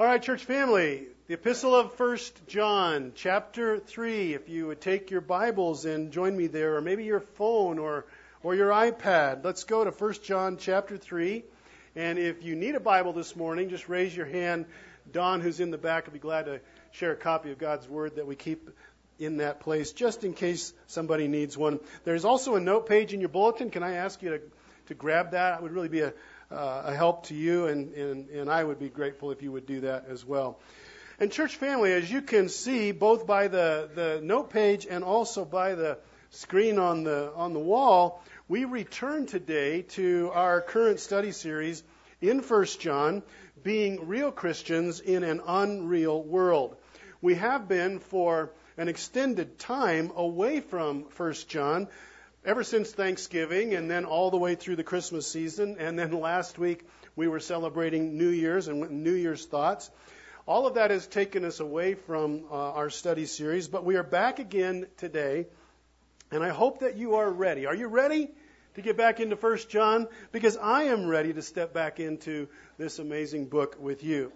All right, church family, the epistle of First John, chapter 3. If you would take your Bibles and join me there, or maybe your phone or, or your iPad, let's go to First John, chapter 3. And if you need a Bible this morning, just raise your hand. Don, who's in the back, will be glad to share a copy of God's Word that we keep in that place, just in case somebody needs one. There's also a note page in your bulletin. Can I ask you to, to grab that? It would really be a, uh, a help to you, and, and, and I would be grateful if you would do that as well. And church family, as you can see, both by the, the note page and also by the screen on the on the wall, we return today to our current study series in First John, being real Christians in an unreal world. We have been for an extended time away from First John ever since Thanksgiving and then all the way through the Christmas season. And then last week we were celebrating New Year's and New Year's thoughts. All of that has taken us away from uh, our study series, but we are back again today. And I hope that you are ready. Are you ready to get back into First John? Because I am ready to step back into this amazing book with you.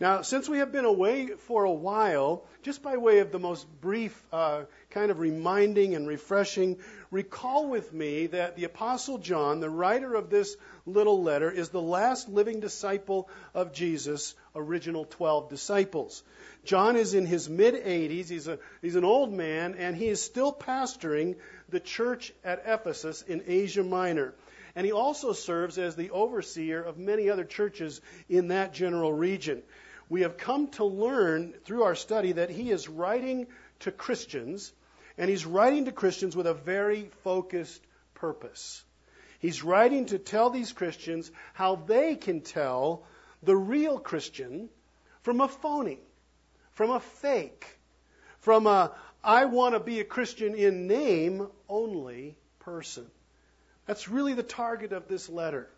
Now, since we have been away for a while, just by way of the most brief uh, kind of reminding and refreshing, recall with me that the Apostle John, the writer of this little letter, is the last living disciple of Jesus' original 12 disciples. John is in his mid 80s. He's, a, he's an old man, and he is still pastoring the church at Ephesus in Asia Minor. And he also serves as the overseer of many other churches in that general region we have come to learn through our study that he is writing to Christians, and he's writing to Christians with a very focused purpose. He's writing to tell these Christians how they can tell the real Christian from a phony, from a fake, from a I want to be a Christian in name only person. That's really the target of this letter.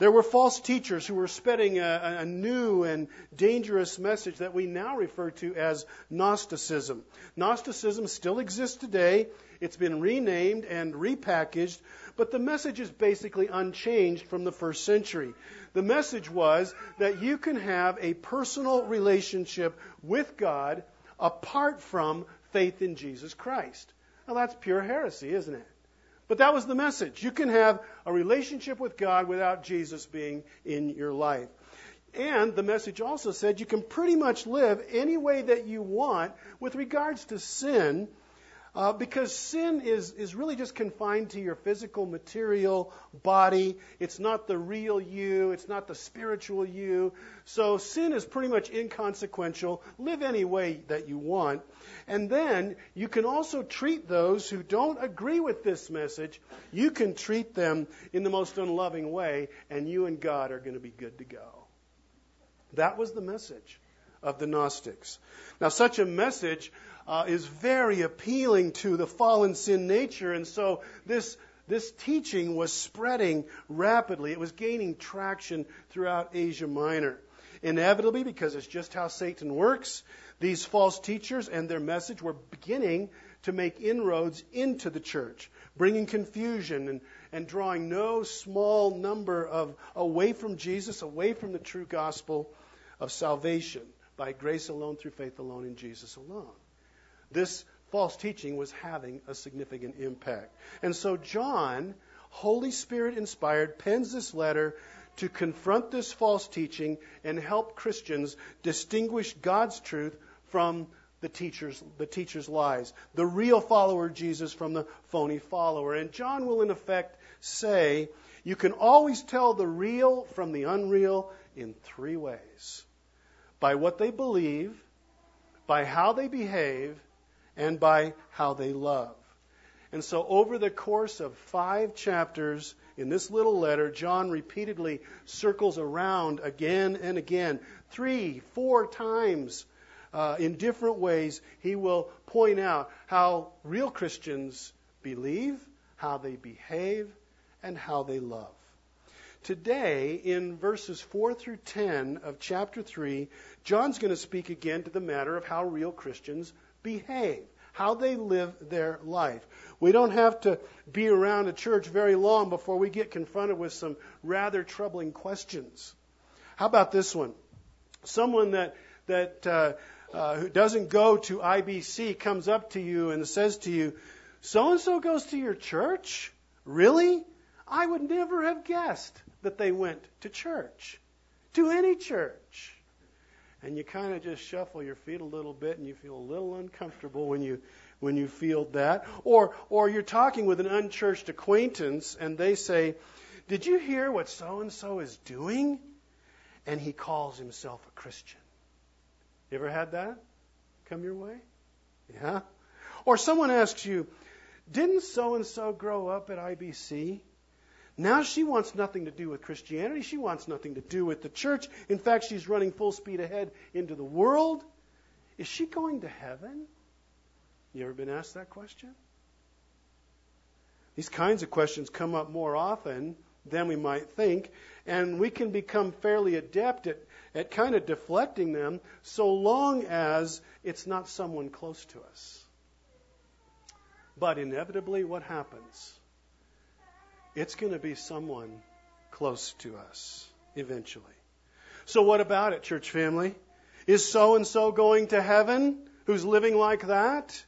There were false teachers who were spreading a, a, new and dangerous message that we now refer to as Gnosticism. Gnosticism still exists today. It's been renamed and repackaged, but the message is basically unchanged from the first century. The message was that you can have a personal relationship with God apart from faith in Jesus Christ. Now that's pure heresy, isn't it? But that was the message. You can have a relationship with God without Jesus being in your life. And the message also said you can pretty much live any way that you want with regards to sin uh, because sin is, is really just confined to your physical, material body. It's not the real you. It's not the spiritual you. So sin is pretty much inconsequential. Live any way that you want. And then you can also treat those who don't agree with this message, you can treat them in the most unloving way, and you and God are going to be good to go. That was the message of the Gnostics. Now, such a message uh, is very appealing to the fallen sin nature. And so this, this teaching was spreading rapidly. It was gaining traction throughout Asia Minor. Inevitably, because it's just how Satan works, these false teachers and their message were beginning to make inroads into the church, bringing confusion and, and drawing no small number of away from Jesus, away from the true gospel of salvation by grace alone, through faith alone, in Jesus alone this false teaching was having a significant impact. And so John, Holy Spirit inspired, pens this letter to confront this false teaching and help Christians distinguish God's truth from the teacher's, the teacher's lies, the real follower of Jesus from the phony follower. And John will, in effect, say you can always tell the real from the unreal in three ways by what they believe, by how they behave, and by how they love. And so, over the course of five chapters in this little letter, John repeatedly circles around again and again. Three, four times uh, in different ways, he will point out how real Christians believe, how they behave, and how they love. Today, in verses 4 through 10 of chapter 3, John's going to speak again to the matter of how real Christians behave, how they live their life. We don't have to be around a church very long before we get confronted with some rather troubling questions. How about this one? Someone that, that uh, uh, who doesn't go to IBC comes up to you and says to you, so and so goes to your church? Really? I would never have guessed that they went to church, to any church. And you kind of just shuffle your feet a little bit and you feel a little uncomfortable when you when you feel that. Or or you're talking with an unchurched acquaintance and they say, "Did you hear what so and so is doing?" And he calls himself a Christian. You ever had that come your way? Yeah. Or someone asks you, "Didn't so and so grow up at IBC?" Now she wants nothing to do with Christianity. She wants nothing to do with the church. In fact, she's running full speed ahead into the world. Is she going to heaven? You ever been asked that question? These kinds of questions come up more often than we might think, and we can become fairly adept at, at kind of deflecting them so long as it's not someone close to us. But inevitably, what happens? It's going to be someone close to us eventually. So, what about it, church family? Is so and so going to heaven who's living like that?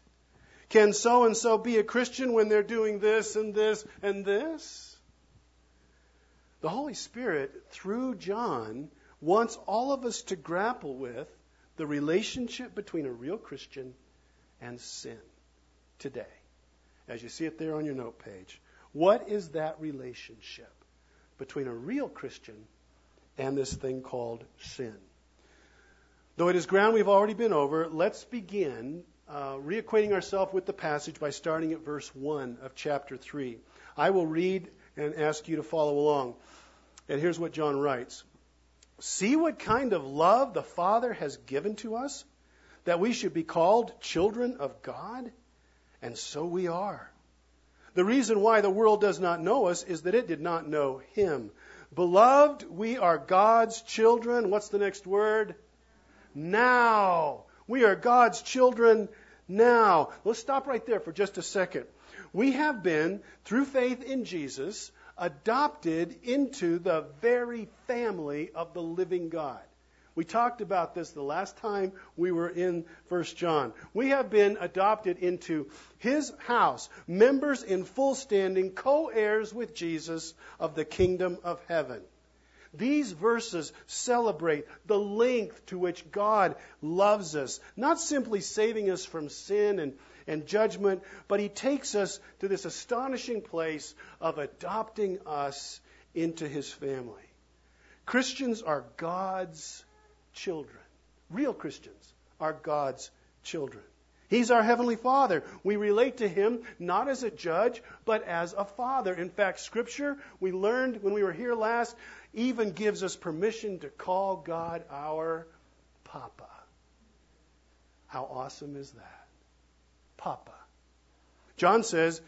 Can so and so be a Christian when they're doing this and this and this? The Holy Spirit, through John, wants all of us to grapple with the relationship between a real Christian and sin today, as you see it there on your note page. What is that relationship between a real Christian and this thing called sin? Though it is ground we've already been over, let's begin uh, reacquainting ourselves with the passage by starting at verse 1 of chapter 3. I will read and ask you to follow along. And here's what John writes See what kind of love the Father has given to us, that we should be called children of God? And so we are. The reason why the world does not know us is that it did not know him. Beloved, we are God's children. What's the next word? Now. We are God's children now. Let's stop right there for just a second. We have been, through faith in Jesus, adopted into the very family of the living God. We talked about this the last time we were in 1 John. We have been adopted into his house, members in full standing, co heirs with Jesus of the kingdom of heaven. These verses celebrate the length to which God loves us, not simply saving us from sin and, and judgment, but He takes us to this astonishing place of adopting us into His family. Christians are God's children. Real Christians are God's children. He's our Heavenly Father. We relate to Him not as a judge, but as a Father. In fact, Scripture, we learned when we were here last, even gives us permission to call God our Papa. How awesome is that? Papa. John says,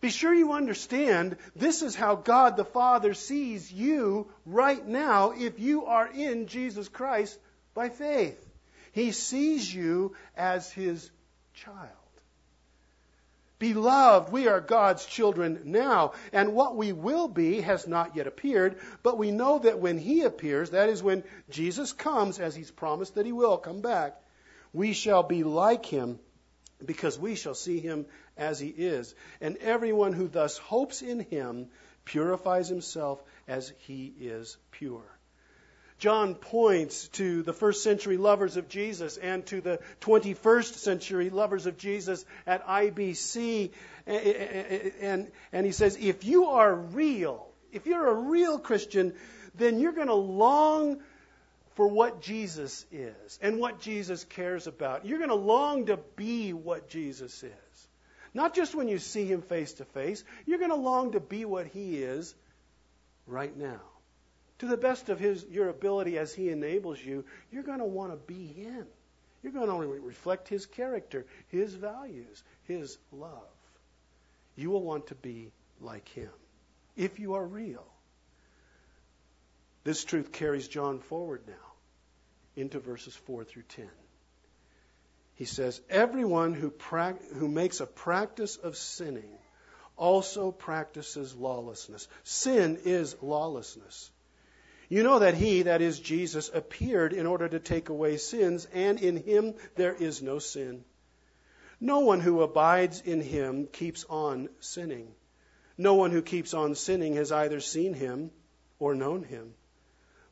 be sure you understand this is how God the Father sees you right now if you are in Jesus Christ by faith. He sees you as his child. Beloved, we are God's children now, and what we will be has not yet appeared, but we know that when He appears, that is when Jesus comes, as He's promised that He will come back, we shall be like Him because we shall see Him as He is. And everyone who thus hopes in Him purifies himself as He is pure. John points to the first century lovers of Jesus and to the 21st century lovers of Jesus at IBC. And, and he says, if you are real, if you're a real Christian, then you're going to long for what Jesus is and what Jesus cares about. You're going to long to be what Jesus is. Not just when you see him face to face, you're going to long to be what he is right now to the best of his, your ability as he enables you, you're going to want to be him. You're going to reflect his character, his values, his love. You will want to be like him if you are real. This truth carries John forward now into verses 4 through 10. He says, Everyone who, pra- who makes a practice of sinning also practices lawlessness. Sin is lawlessness. You know that he, that is Jesus, appeared in order to take away sins, and in him there is no sin. No one who abides in him keeps on sinning. No one who keeps on sinning has either seen him or known him.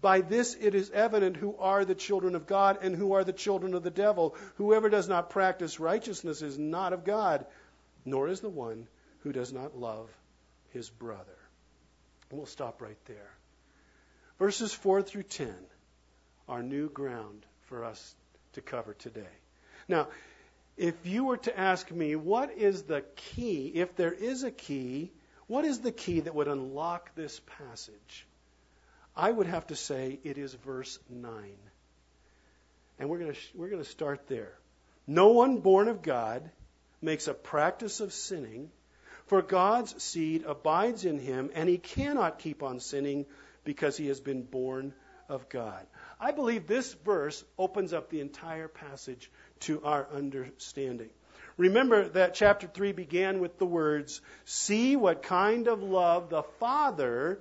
By this it is evident who are the children of God and who are the children of the devil. Whoever does not practice righteousness is not of God, nor is the one who does not love his brother. And we'll stop right there. Verses 4 through 10 are new ground for us to cover today. Now, if you were to ask me, what is the key, if there is a key, what is the key that would unlock this passage? I would have to say it is verse 9. And we're going to, we're going to start there. No one born of God makes a practice of sinning, for God's seed abides in him, and he cannot keep on sinning because he has been born of God. I believe this verse opens up the entire passage to our understanding. Remember that chapter 3 began with the words, See what kind of love the Father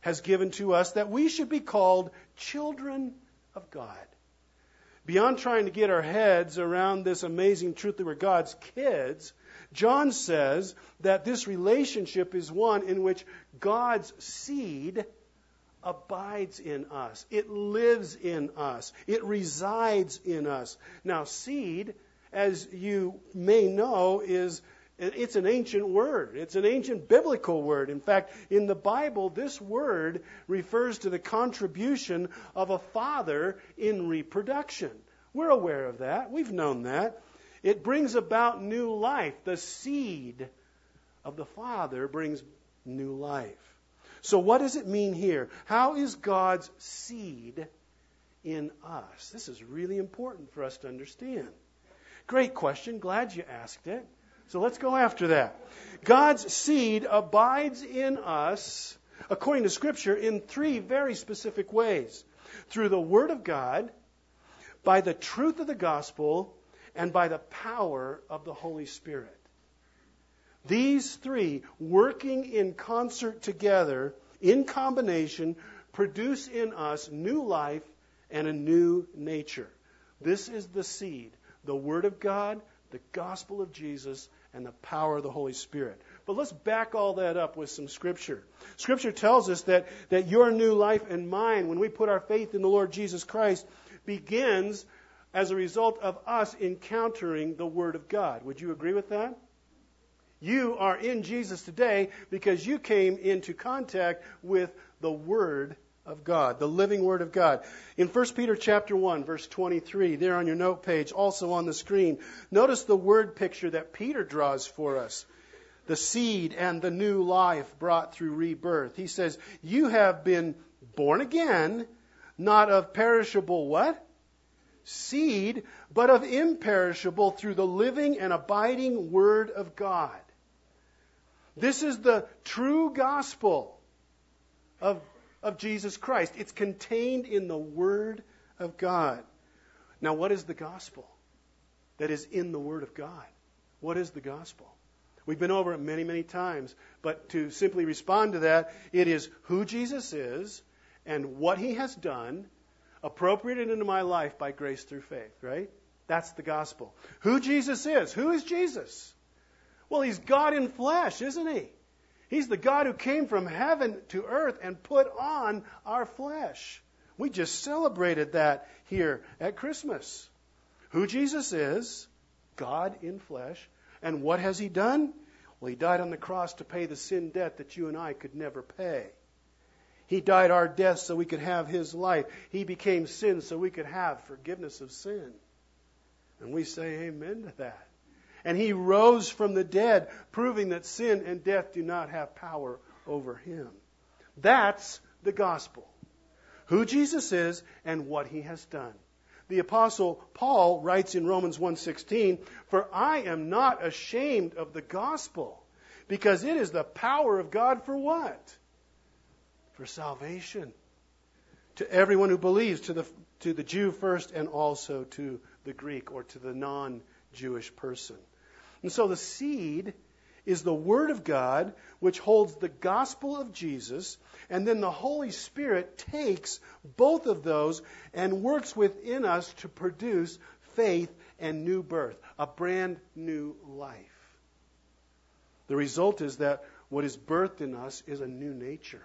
has given to us that we should be called children of God. Beyond trying to get our heads around this amazing truth that we're God's kids, John says that this relationship is one in which God's seed abides in us. It lives in us. It resides in us. Now, seed, as you may know, is it's an ancient word. It's an ancient biblical word. In fact, in the Bible, this word refers to the contribution of a father in reproduction. We're aware of that. We've known that. It brings about new life. The seed of the father brings new life. So, what does it mean here? How is God's seed in us? This is really important for us to understand. Great question. Glad you asked it. So, let's go after that. God's seed abides in us, according to Scripture, in three very specific ways through the Word of God, by the truth of the gospel, and by the power of the Holy Spirit. These three, working in concert together, in combination, produce in us new life and a new nature. This is the seed the Word of God, the gospel of Jesus, and the power of the Holy Spirit. But let's back all that up with some Scripture. Scripture tells us that, that your new life and mine, when we put our faith in the Lord Jesus Christ, begins as a result of us encountering the Word of God. Would you agree with that? You are in Jesus today because you came into contact with the Word of God, the living Word of God. In 1 Peter chapter 1, verse 23, there on your note page, also on the screen, notice the word picture that Peter draws for us. The seed and the new life brought through rebirth. He says, You have been born again, not of perishable what? Seed, but of imperishable through the living and abiding Word of God. This is the true gospel of, of Jesus Christ. It's contained in the Word of God. Now, what is the gospel that is in the Word of God? What is the gospel? We've been over it many, many times, but to simply respond to that, it is who Jesus is and what he has done, appropriated into my life by grace through faith, right? That's the gospel. Who Jesus is. Who is Jesus? Well, he's God in flesh, isn't he? He's the God who came from heaven to earth and put on our flesh. We just celebrated that here at Christmas. Who Jesus is, God in flesh, and what has he done? Well, he died on the cross to pay the sin debt that you and I could never pay. He died our death so we could have his life. He became sin so we could have forgiveness of sin. And we say amen to that. And he rose from the dead, proving that sin and death do not have power over him. That's the gospel. who Jesus is and what he has done. The apostle Paul writes in Romans 1:16, "For I am not ashamed of the gospel, because it is the power of God for what? For salvation to everyone who believes, to the to the Jew first and also to the Greek or to the non-Jewish person." And so the seed is the Word of God, which holds the gospel of Jesus, and then the Holy Spirit takes both of those and works within us to produce faith and new birth, a brand new life. The result is that what is birthed in us is a new nature,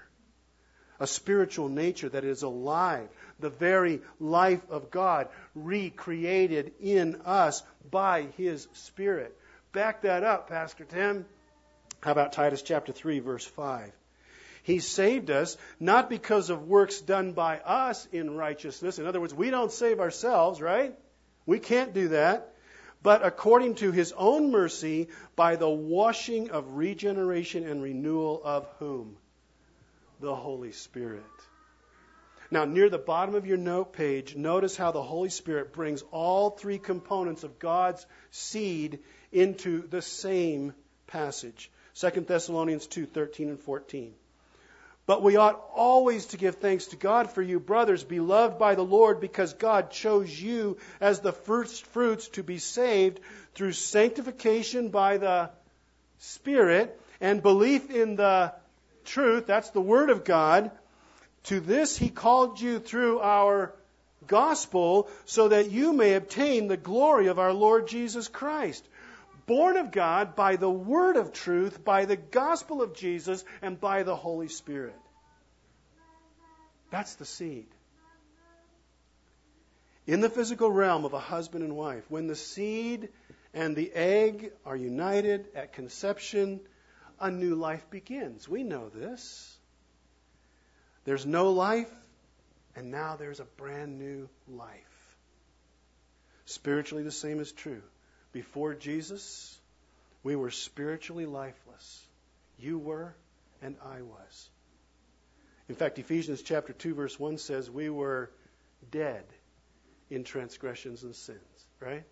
a spiritual nature that is alive, the very life of God recreated in us by His Spirit. Back that up, Pastor Tim. How about Titus chapter 3, verse 5? He saved us not because of works done by us in righteousness. In other words, we don't save ourselves, right? We can't do that. But according to his own mercy, by the washing of regeneration and renewal of whom? The Holy Spirit. Now, near the bottom of your note page, notice how the Holy Spirit brings all three components of God's seed into the same passage. 2 Thessalonians 2 13 and 14. But we ought always to give thanks to God for you, brothers, beloved by the Lord, because God chose you as the first fruits to be saved through sanctification by the Spirit and belief in the truth. That's the Word of God. To this He called you through our gospel so that you may obtain the glory of our Lord Jesus Christ born of God by the word of truth, by the gospel of Jesus, and by the Holy Spirit. That's the seed. In the physical realm of a husband and wife, when the seed and the egg are united at conception, a new life begins. We know this. There's no life, and now there's a brand new life. Spiritually, the same is true. Before Jesus, we were spiritually lifeless. You were, and I was. In fact, Ephesians chapter 2 verse 1 says we were dead in transgressions and sins, right?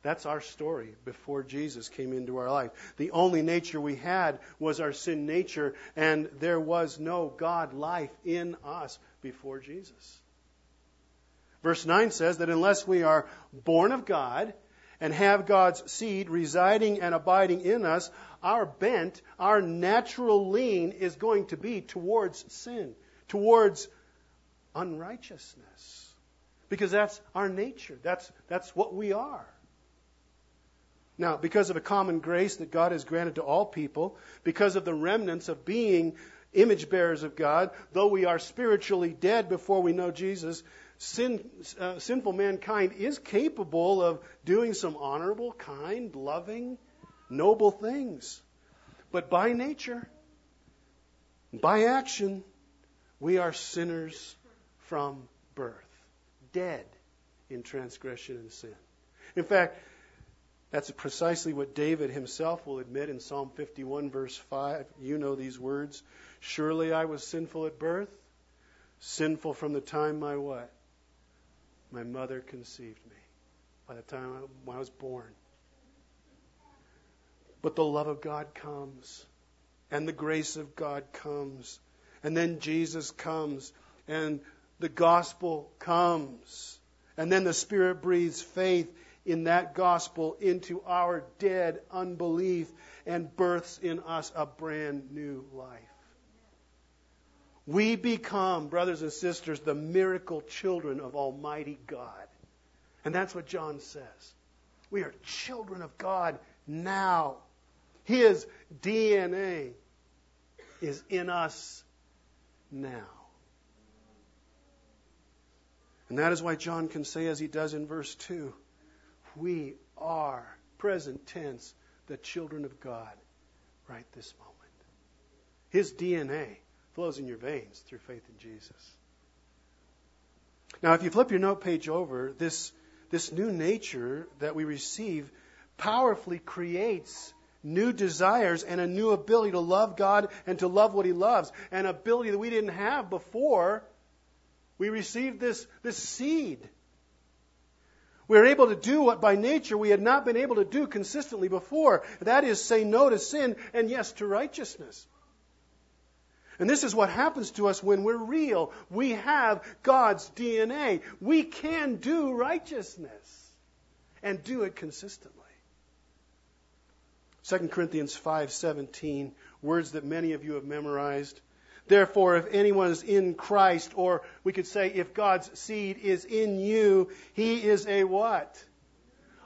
That's our story before Jesus came into our life. The only nature we had was our sin nature, and there was no God life in us before Jesus. Verse 9 says that unless we are born of God and have God's seed residing and abiding in us, our bent, our natural lean is going to be towards sin, towards unrighteousness. Because that's our nature. That's, that's what we are. Now, because of a common grace that God has granted to all people, because of the remnants of being image bearers of God, though we are spiritually dead before we know Jesus, sin, uh, sinful mankind is capable of doing some honorable, kind, loving, noble things. But by nature, by action, we are sinners from birth, dead in transgression and sin. In fact, that's precisely what David himself will admit in Psalm 51, verse 5. You know these words. Surely I was sinful at birth, sinful from the time my what? My mother conceived me by the time I, I was born. But the love of God comes, and the grace of God comes, and then Jesus comes, and the gospel comes, and then the Spirit breathes faith in that gospel into our dead unbelief and births in us a brand new life. We become, brothers and sisters, the miracle children of Almighty God. And that's what John says. We are children of God now. His DNA is in us now. And that is why John can say, as he does in verse 2, we are, present tense, the children of God right this moment. His DNA flows in your veins through faith in Jesus. Now, if you flip your note page over, this, this new nature that we receive powerfully creates new desires and a new ability to love God and to love what He loves, an ability that we didn't have before We received this, this seed. We are able to do what by nature we had not been able to do consistently before. That is, say no to sin and yes to righteousness. And this is what happens to us when we're real. We have God's DNA. We can do righteousness and do it consistently. 2 Corinthians 5:17, words that many of you have memorized. Therefore, if anyone is in Christ, or we could say if God's seed is in you, he is a what?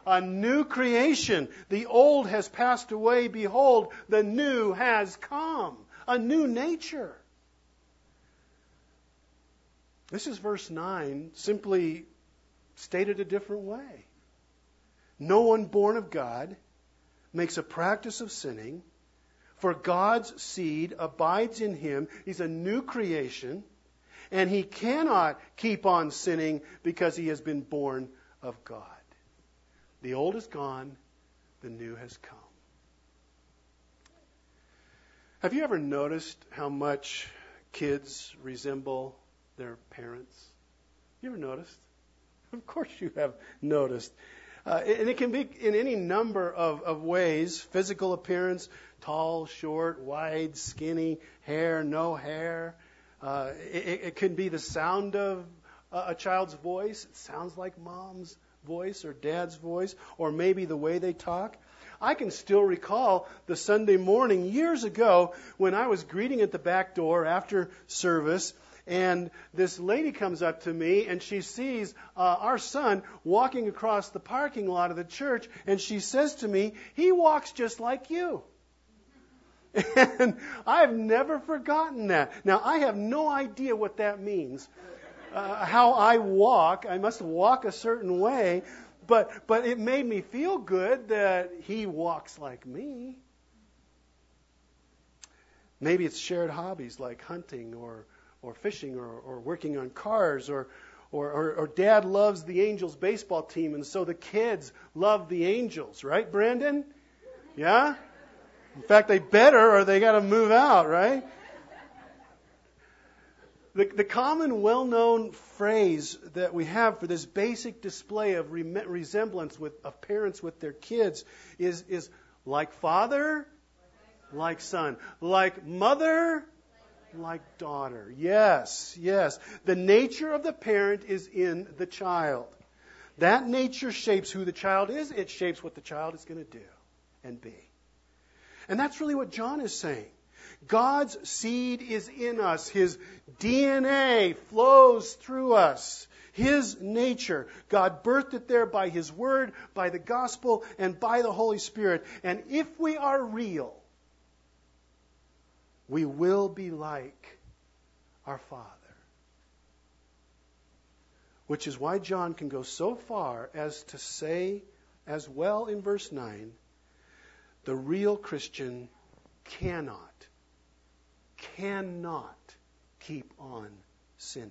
A new creation. The old has passed away. Behold, the new has come. A new nature. This is verse 9, simply stated a different way. No one born of God makes a practice of sinning, for God's seed abides in him. He's a new creation, and he cannot keep on sinning because he has been born of God. The old is gone, the new has come. Have you ever noticed how much kids resemble their parents? You ever noticed? Of course you have noticed. Uh, and it can be in any number of, of ways physical appearance, tall, short, wide, skinny, hair, no hair. Uh, it, it can be the sound of a child's voice. It sounds like mom's voice or dad's voice, or maybe the way they talk. I can still recall the Sunday morning years ago when I was greeting at the back door after service, and this lady comes up to me and she sees uh, our son walking across the parking lot of the church, and she says to me, He walks just like you. And I've never forgotten that. Now, I have no idea what that means. Uh, how I walk, I must walk a certain way, but, but it made me feel good that he walks like me. Maybe it's shared hobbies like hunting or or fishing or, or working on cars or, or, or, or dad loves the Angels baseball team and so the kids love the Angels, right, Brandon? Yeah? In fact, they better or they got to move out, right? The, the common, well known phrase that we have for this basic display of re- resemblance with, of parents with their kids is, is like father, like son, like mother, like daughter. Yes, yes. The nature of the parent is in the child. That nature shapes who the child is, it shapes what the child is going to do and be. And that's really what John is saying. God's seed is in us. His DNA flows through us. His nature. God birthed it there by His Word, by the gospel, and by the Holy Spirit. And if we are real, we will be like our Father. Which is why John can go so far as to say, as well in verse 9, the real Christian cannot, cannot keep on sinning.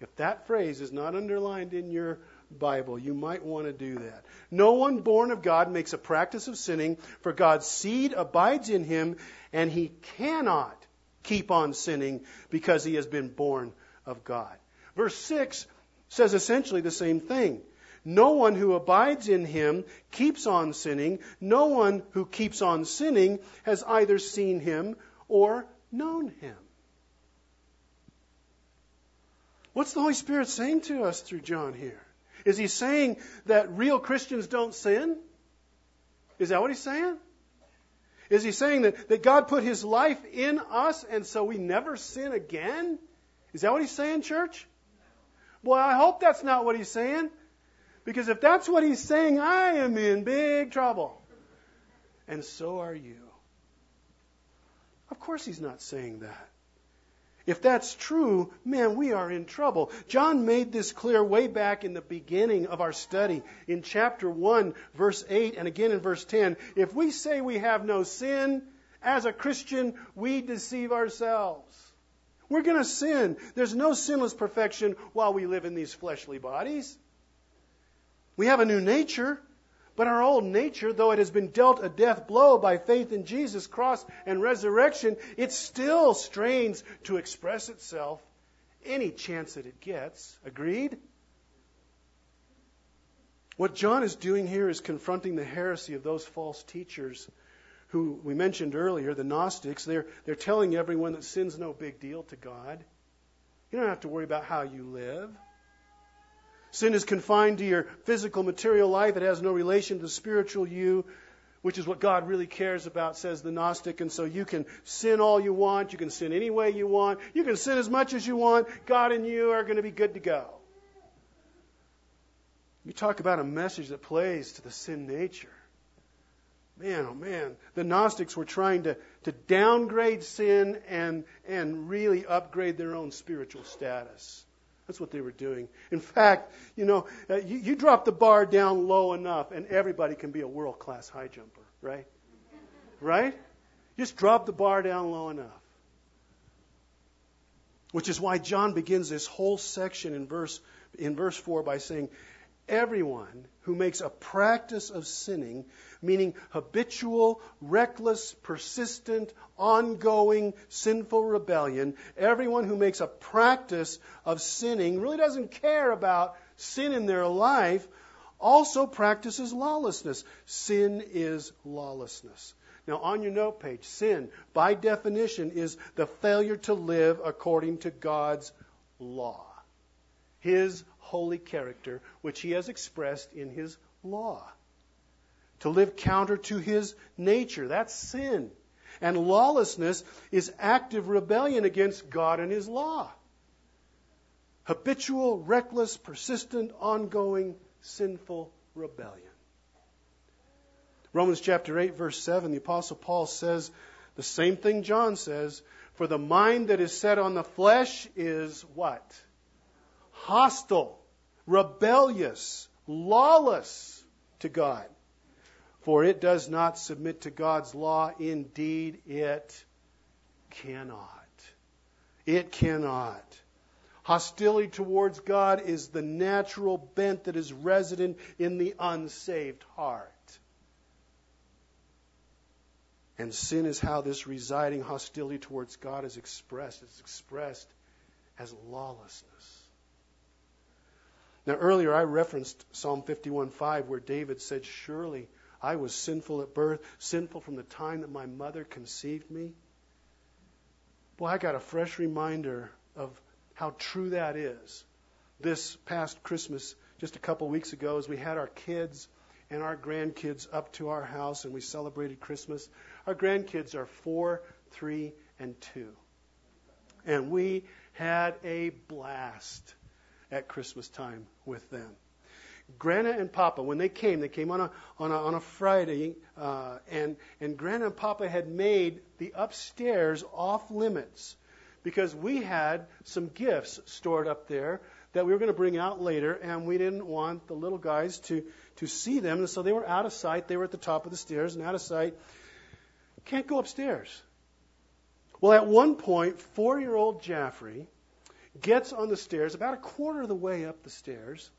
If that phrase is not underlined in your Bible, you might want to do that. No one born of God makes a practice of sinning, for God's seed abides in him, and he cannot keep on sinning because he has been born of God. Verse 6 says essentially the same thing. No one who abides in him keeps on sinning. No one who keeps on sinning has either seen him or known him. What's the Holy Spirit saying to us through John here? Is he saying that real Christians don't sin? Is that what he's saying? Is he saying that, that God put his life in us and so we never sin again? Is that what he's saying, church? Boy, I hope that's not what he's saying. Because if that's what he's saying, I am in big trouble. And so are you. Of course, he's not saying that. If that's true, man, we are in trouble. John made this clear way back in the beginning of our study in chapter 1, verse 8, and again in verse 10. If we say we have no sin, as a Christian, we deceive ourselves. We're going to sin. There's no sinless perfection while we live in these fleshly bodies. We have a new nature. But our old nature, though it has been dealt a death blow by faith in Jesus' cross and resurrection, it still strains to express itself any chance that it gets. Agreed? What John is doing here is confronting the heresy of those false teachers who we mentioned earlier, the Gnostics. They're, they're telling everyone that sin's no big deal to God. You don't have to worry about how you live. Sin is confined to your physical, material life. It has no relation to the spiritual you, which is what God really cares about, says the Gnostic. And so you can sin all you want. You can sin any way you want. You can sin as much as you want. God and you are going to be good to go. You talk about a message that plays to the sin nature. Man, oh man, the Gnostics were trying to, to downgrade sin and, and really upgrade their own spiritual status. That's what they were doing. In fact, you know, uh, you, you drop the bar down low enough and everybody can be a world class high jumper, right? Right? Just drop the bar down low enough. Which is why John begins this whole section in verse, in verse 4 by saying, everyone who makes a practice of sinning, meaning habitual, reckless, persistent, ongoing sinful rebellion, everyone who makes a practice of sinning really doesn't care about sin in their life, also practices lawlessness. Sin is lawlessness. Now, on your note page, sin, by definition, is the failure to live according to God's law. His holy character, which he has expressed in his law. To live counter to his nature, that's sin. And lawlessness is active rebellion against God and his law. Habitual, reckless, persistent, ongoing, sinful rebellion. Romans chapter 8, verse 7, the Apostle Paul says the same thing John says For the mind that is set on the flesh is what? Hostile rebellious, lawless to God. For it does not submit to God's law. Indeed, it cannot. It cannot. Hostility towards God is the natural bent that is resident in the unsaved heart. And sin is how this residing hostility towards God is expressed. It's expressed as lawlessness. Now, earlier I referenced Psalm 51:5, where David said, Surely I was sinful at birth, sinful from the time that my mother conceived me. Boy, I got a fresh reminder of how true that is. This past Christmas, just a couple weeks ago, as we had our kids and our grandkids up to our house and we celebrated Christmas. Our grandkids are four, three, and two. And we had a blast at Christmas time with them. Grandma and Papa, when they came, they came on a on a, on a Friday, uh, and and Grandma and Papa had made the upstairs off limits because we had some gifts stored up there that we were going to bring out later, and we didn't want the little guys to to see them, and so they were out of sight. They were at the top of the stairs and out of sight. Can't go upstairs. Well, at one point, four-year-old Jaffrey gets on the stairs, about a quarter of the way up the stairs,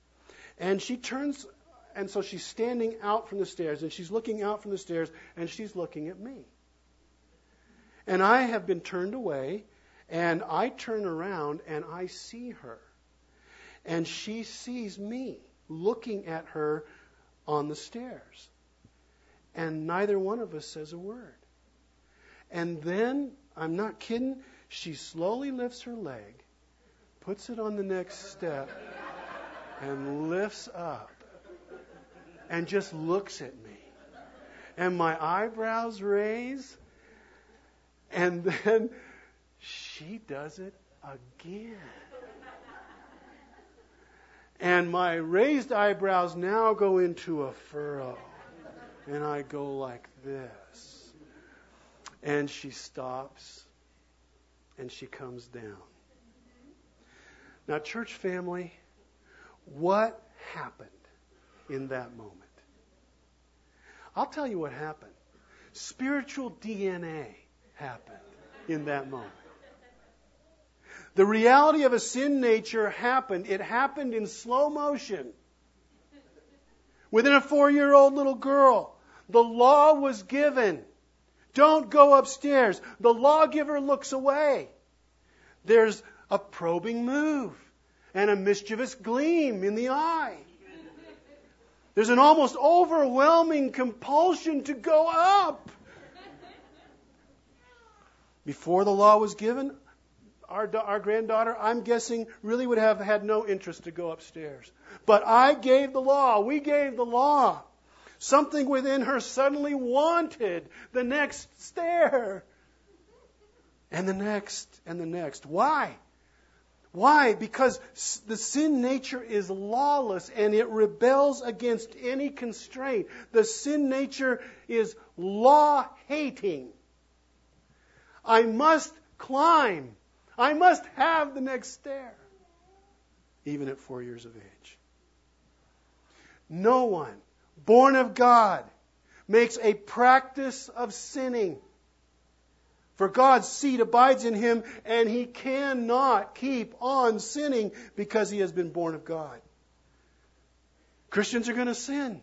and she turns, and so she's standing out from the stairs, and she's looking out from the stairs, and she's looking at me. And I have been turned away, and I turn around, and I see her. And she sees me looking at her on the stairs. And neither one of us says a word. And then, I'm not kidding, she slowly lifts her leg puts it on the next step, and lifts up and just looks at me. And my eyebrows raise, and then she does it again. And my raised eyebrows now go into a furrow. And I go like this. And she stops and she comes down. Now, church family, what happened in that moment? I'll tell you what happened. Spiritual DNA happened in that moment. The reality of a sin nature happened. It happened in slow motion. Within a four year old little girl, the law was given. Don't go upstairs. The lawgiver looks away. There's a probing move and a mischievous gleam in the eye. There's an almost overwhelming compulsion to go up. Before the law was given, our, our granddaughter, I'm guessing, really would have had no interest to go upstairs. But I gave the law. We gave the law. Something within her suddenly wanted the next stair. And the next, and the next. Why? Why? Because the sin nature is lawless and it rebels against any constraint. The sin nature is law hating. I must climb. I must have the next stair, even at four years of age. No one born of God makes a practice of sinning. For God's seed abides in him, and he cannot keep on sinning because he has been born of God. Christians are going to sin.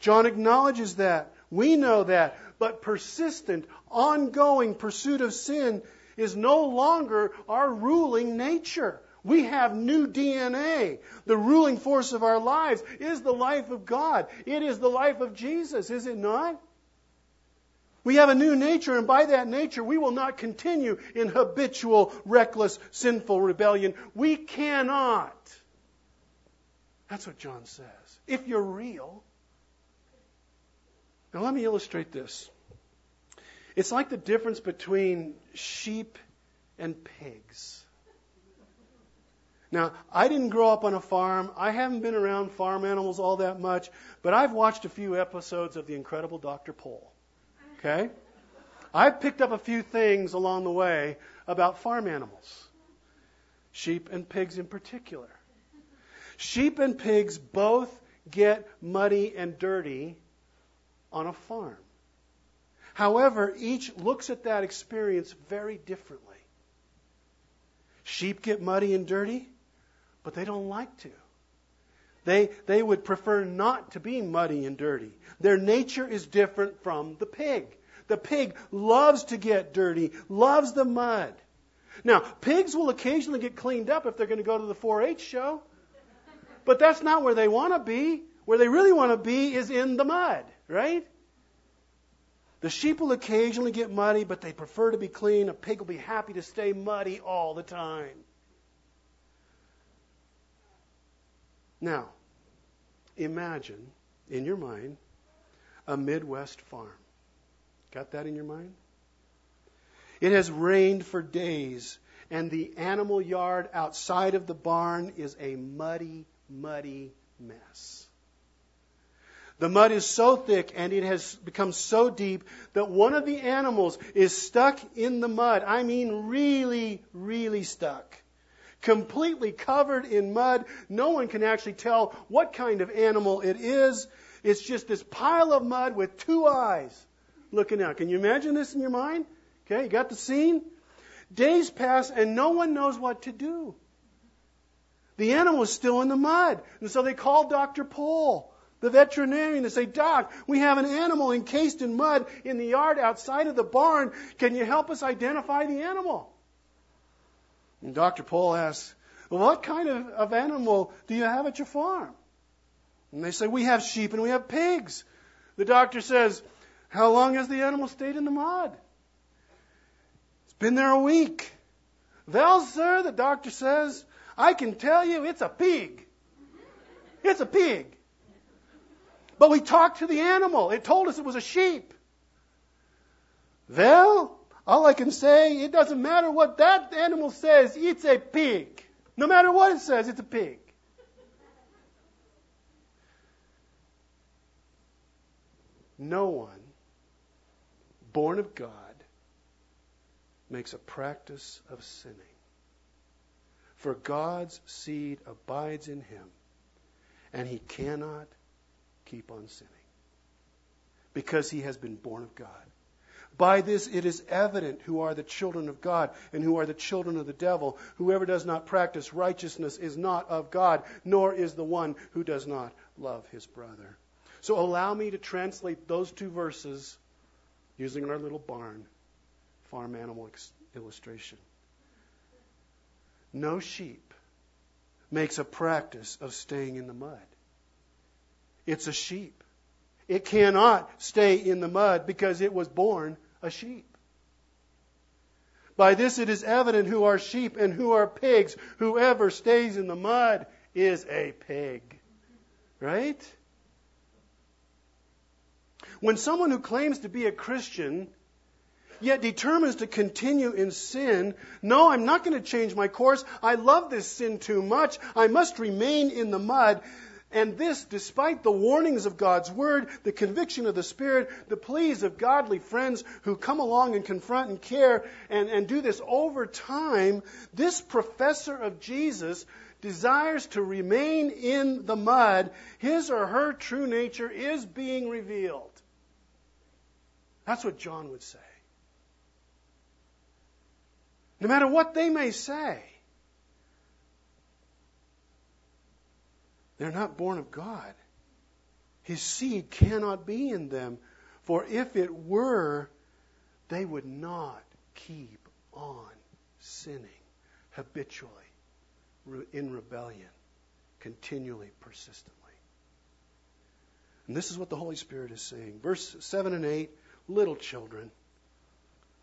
John acknowledges that. We know that. But persistent, ongoing pursuit of sin is no longer our ruling nature. We have new DNA. The ruling force of our lives is the life of God. It is the life of Jesus, is it not? We have a new nature, and by that nature, we will not continue in habitual, reckless, sinful rebellion. We cannot. That's what John says. If you're real. Now, let me illustrate this. It's like the difference between sheep and pigs. Now, I didn't grow up on a farm. I haven't been around farm animals all that much, but I've watched a few episodes of The Incredible Dr. Pol. Okay? I've picked up a few things along the way about farm animals, sheep and pigs in particular. Sheep and pigs both get muddy and dirty on a farm. However, each looks at that experience very differently. Sheep get muddy and dirty, but they don't like to. They, they would prefer not to be muddy and dirty. Their nature is different from the pig. The pig loves to get dirty, loves the mud. Now, pigs will occasionally get cleaned up if they're going to go to the 4 H show. But that's not where they want to be. Where they really want to be is in the mud, right? The sheep will occasionally get muddy, but they prefer to be clean. A pig will be happy to stay muddy all the time. Now, imagine in your mind a Midwest farm. Got that in your mind? It has rained for days, and the animal yard outside of the barn is a muddy, muddy mess. The mud is so thick and it has become so deep that one of the animals is stuck in the mud. I mean, really, really stuck. Completely covered in mud. No one can actually tell what kind of animal it is. It's just this pile of mud with two eyes looking out. Can you imagine this in your mind? Okay, you got the scene? Days pass and no one knows what to do. The animal is still in the mud. And so they call Dr. Pol, the veterinarian to say, Doc, we have an animal encased in mud in the yard outside of the barn. Can you help us identify the animal? And Dr. Pol asks, What kind of, of animal do you have at your farm? And they say, We have sheep and we have pigs. The doctor says, How long has the animal stayed in the mud? It's been there a week. Well, sir, the doctor says, I can tell you it's a pig. It's a pig. But we talked to the animal. It told us it was a sheep. Well, all I can say, it doesn't matter what that animal says, it's a pig. No matter what it says, it's a pig. No one born of God makes a practice of sinning. For God's seed abides in him, and he cannot keep on sinning because he has been born of God. By this it is evident who are the children of God and who are the children of the devil. Whoever does not practice righteousness is not of God, nor is the one who does not love his brother. So allow me to translate those two verses using our little barn farm animal illustration. No sheep makes a practice of staying in the mud. It's a sheep. It cannot stay in the mud because it was born a sheep. By this it is evident who are sheep and who are pigs. Whoever stays in the mud is a pig. Right? When someone who claims to be a Christian yet determines to continue in sin, no, I'm not going to change my course. I love this sin too much. I must remain in the mud. And this, despite the warnings of God's Word, the conviction of the Spirit, the pleas of godly friends who come along and confront and care and, and do this over time, this professor of Jesus desires to remain in the mud. His or her true nature is being revealed. That's what John would say. No matter what they may say, They're not born of God. His seed cannot be in them, for if it were, they would not keep on sinning habitually in rebellion, continually, persistently. And this is what the Holy Spirit is saying. Verse 7 and 8 little children.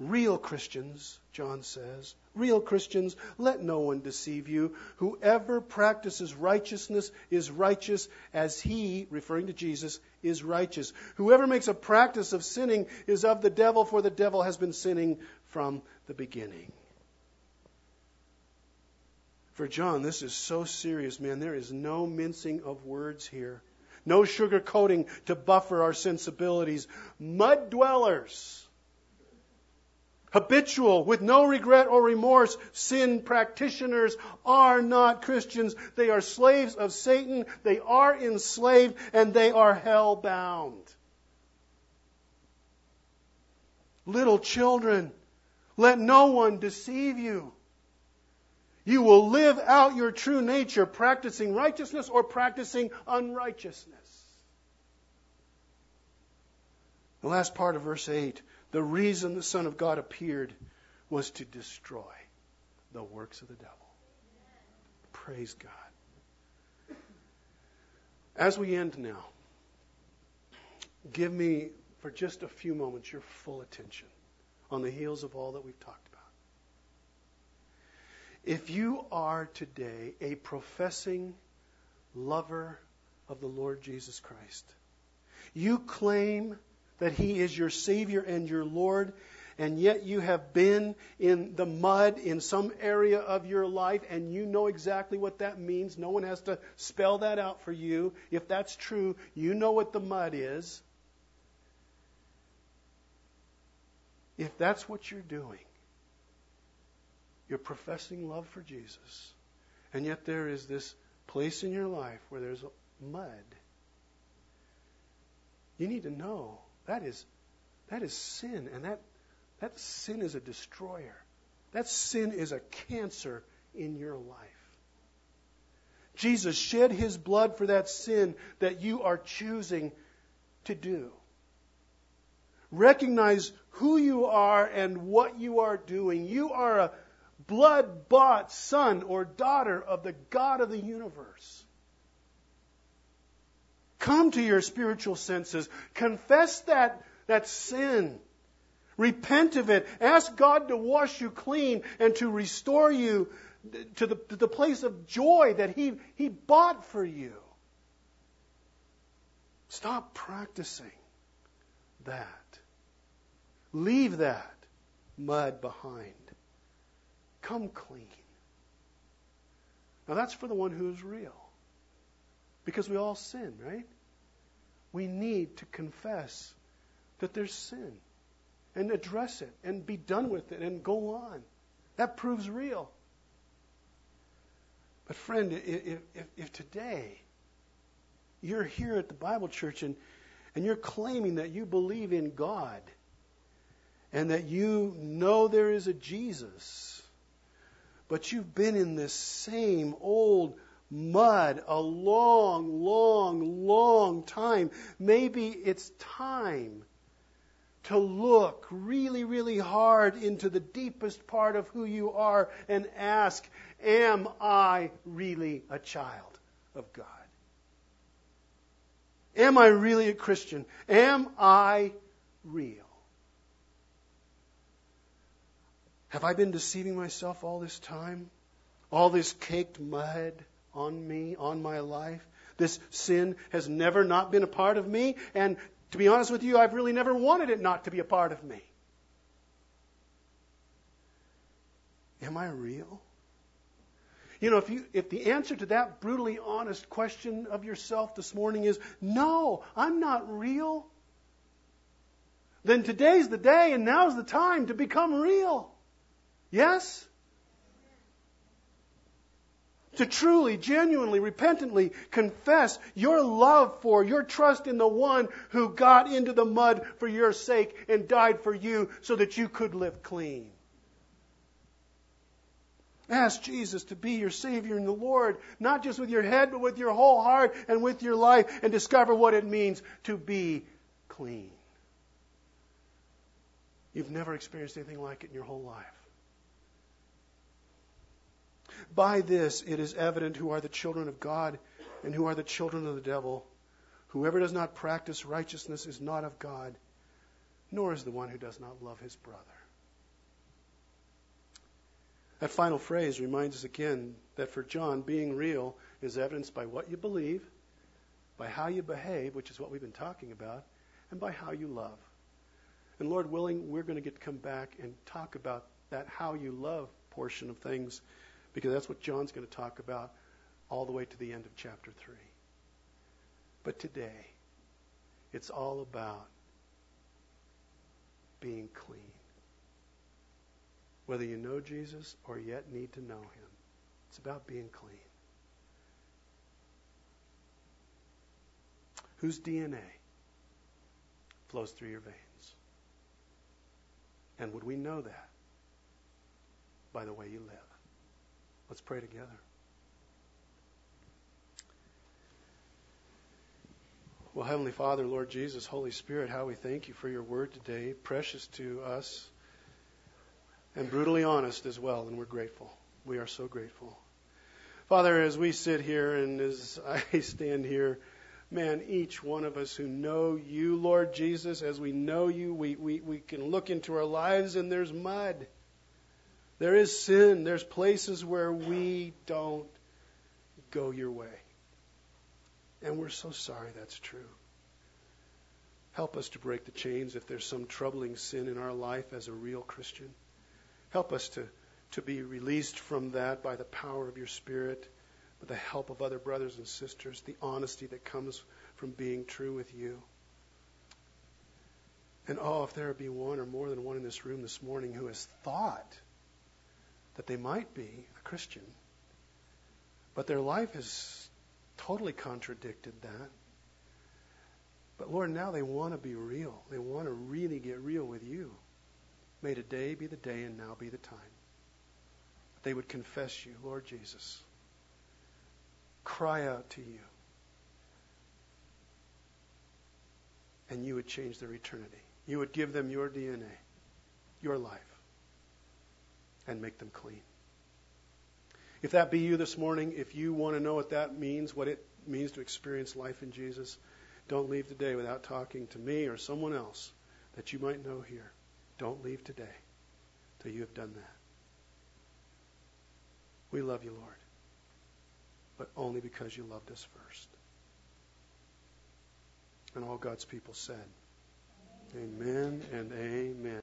Real Christians, John says, real Christians, let no one deceive you. Whoever practices righteousness is righteous as he, referring to Jesus, is righteous. Whoever makes a practice of sinning is of the devil, for the devil has been sinning from the beginning. For John, this is so serious, man. There is no mincing of words here. No sugarcoating to buffer our sensibilities. Mud dwellers habitual, with no regret or remorse, sin practitioners are not Christians. They are slaves of Satan. They are enslaved and they are hell bound. Little children, let no one deceive you. You will live out your true nature practicing righteousness or practicing unrighteousness. The last part of verse 8 the reason the Son of God appeared was to destroy the works of the devil. Praise God. As we end now, give me for just a few moments your full attention on the heels of all that we've talked about. If you are today a professing lover of the Lord Jesus Christ, you claim that He is your Savior and your Lord, and yet you have been in the mud in some area of your life, and you know exactly what that means. No one has to spell that out for you. If that's true, you know what the mud is. If that's what you're doing, you're professing love for Jesus, and yet there is this place in your life where there's mud. You need to know that is, that is sin, and that, that sin is a destroyer. That sin is a cancer in your life. Jesus shed his blood for that sin that you are choosing to do. Recognize who you are and what you are doing. You are a blood bought son or daughter of the God of the universe. Come to your spiritual senses. Confess that, that sin. Repent of it. Ask God to wash you clean and to restore you to the, to the place of joy that he, he bought for you. Stop practicing that. Leave that mud behind. Come clean. Now that's for the one who's real. Because we all sin, right? We need to confess that there's sin and address it and be done with it and go on. That proves real. But, friend, if, if, if today you're here at the Bible church and, and you're claiming that you believe in God and that you know there is a Jesus, but you've been in this same old mud a long, long, long time. Maybe it's time to look really, really hard into the deepest part of who you are and ask, Am I really a child of God? Am I really a Christian? Am I real? Have I been deceiving myself all this time? All this caked mud on me, on my life? This sin has never not been a part of me, and to be honest with you, I've really never wanted it not to be a part of me. Am I real? You know, if you if the answer to that brutally honest question of yourself this morning is no, I'm not real, then today's the day and now's the time to become real. Yes? To truly, genuinely, repentantly confess your love for, your trust in the one who got into the mud for your sake and died for you so that you could live clean. Ask Jesus to be your Savior and the Lord, not just with your head, but with your whole heart and with your life, and discover what it means to be clean. You've never experienced anything like it in your whole life. By this it is evident who are the children of God and who are the children of the devil. Whoever does not practice righteousness is not of God, nor is the one who does not love his brother. That final phrase reminds us again that for John, being real is evidenced by what you believe, by how you behave, which is what we've been talking about, and by how you love. And Lord willing, we're going to get to come back and talk about that how you love portion of things, because that's what John's going to talk about all the way to the end of chapter 3. But today, it's all about being clean whether you know Jesus or yet need to know him. It's about being clean. Whose DNA flows through your veins? And would we know that by the way you live? Let's pray together. Well, Heavenly Father, Lord Jesus, Holy Spirit, how we thank you for your word today, precious to us and brutally honest as well, and we're grateful. We are so grateful. Father, as we sit here and as I stand here, man, each one of us who know you, Lord Jesus, as we know you, we, we, we can look into our lives and there's mud. There is sin. There's places where we don't go your way. And we're so sorry that's true. Help us to break the chains if there's some troubling sin in our life as a real Christian. Help us to, to be released from that by the power of your Spirit, with the help of other brothers and sisters, the honesty that comes from being true with you. And oh, if there be one or more than one in this room this morning who has thought that they might be a Christian, but their life has totally contradicted that. But Lord, now they want to be real. They want to really get real with you. May today be the day and now be the time. They would confess you, Lord Jesus. Cry out to you. And you would change their eternity. You would give them your DNA, your life, and make them clean. If that be you this morning, if you want to know what that means, what it means to experience life in Jesus, don't leave today without talking to me or someone else that you might know here. Don't leave today till you have done that. We love you, Lord, but only because you loved us first. And all God's people said, Amen and Amen.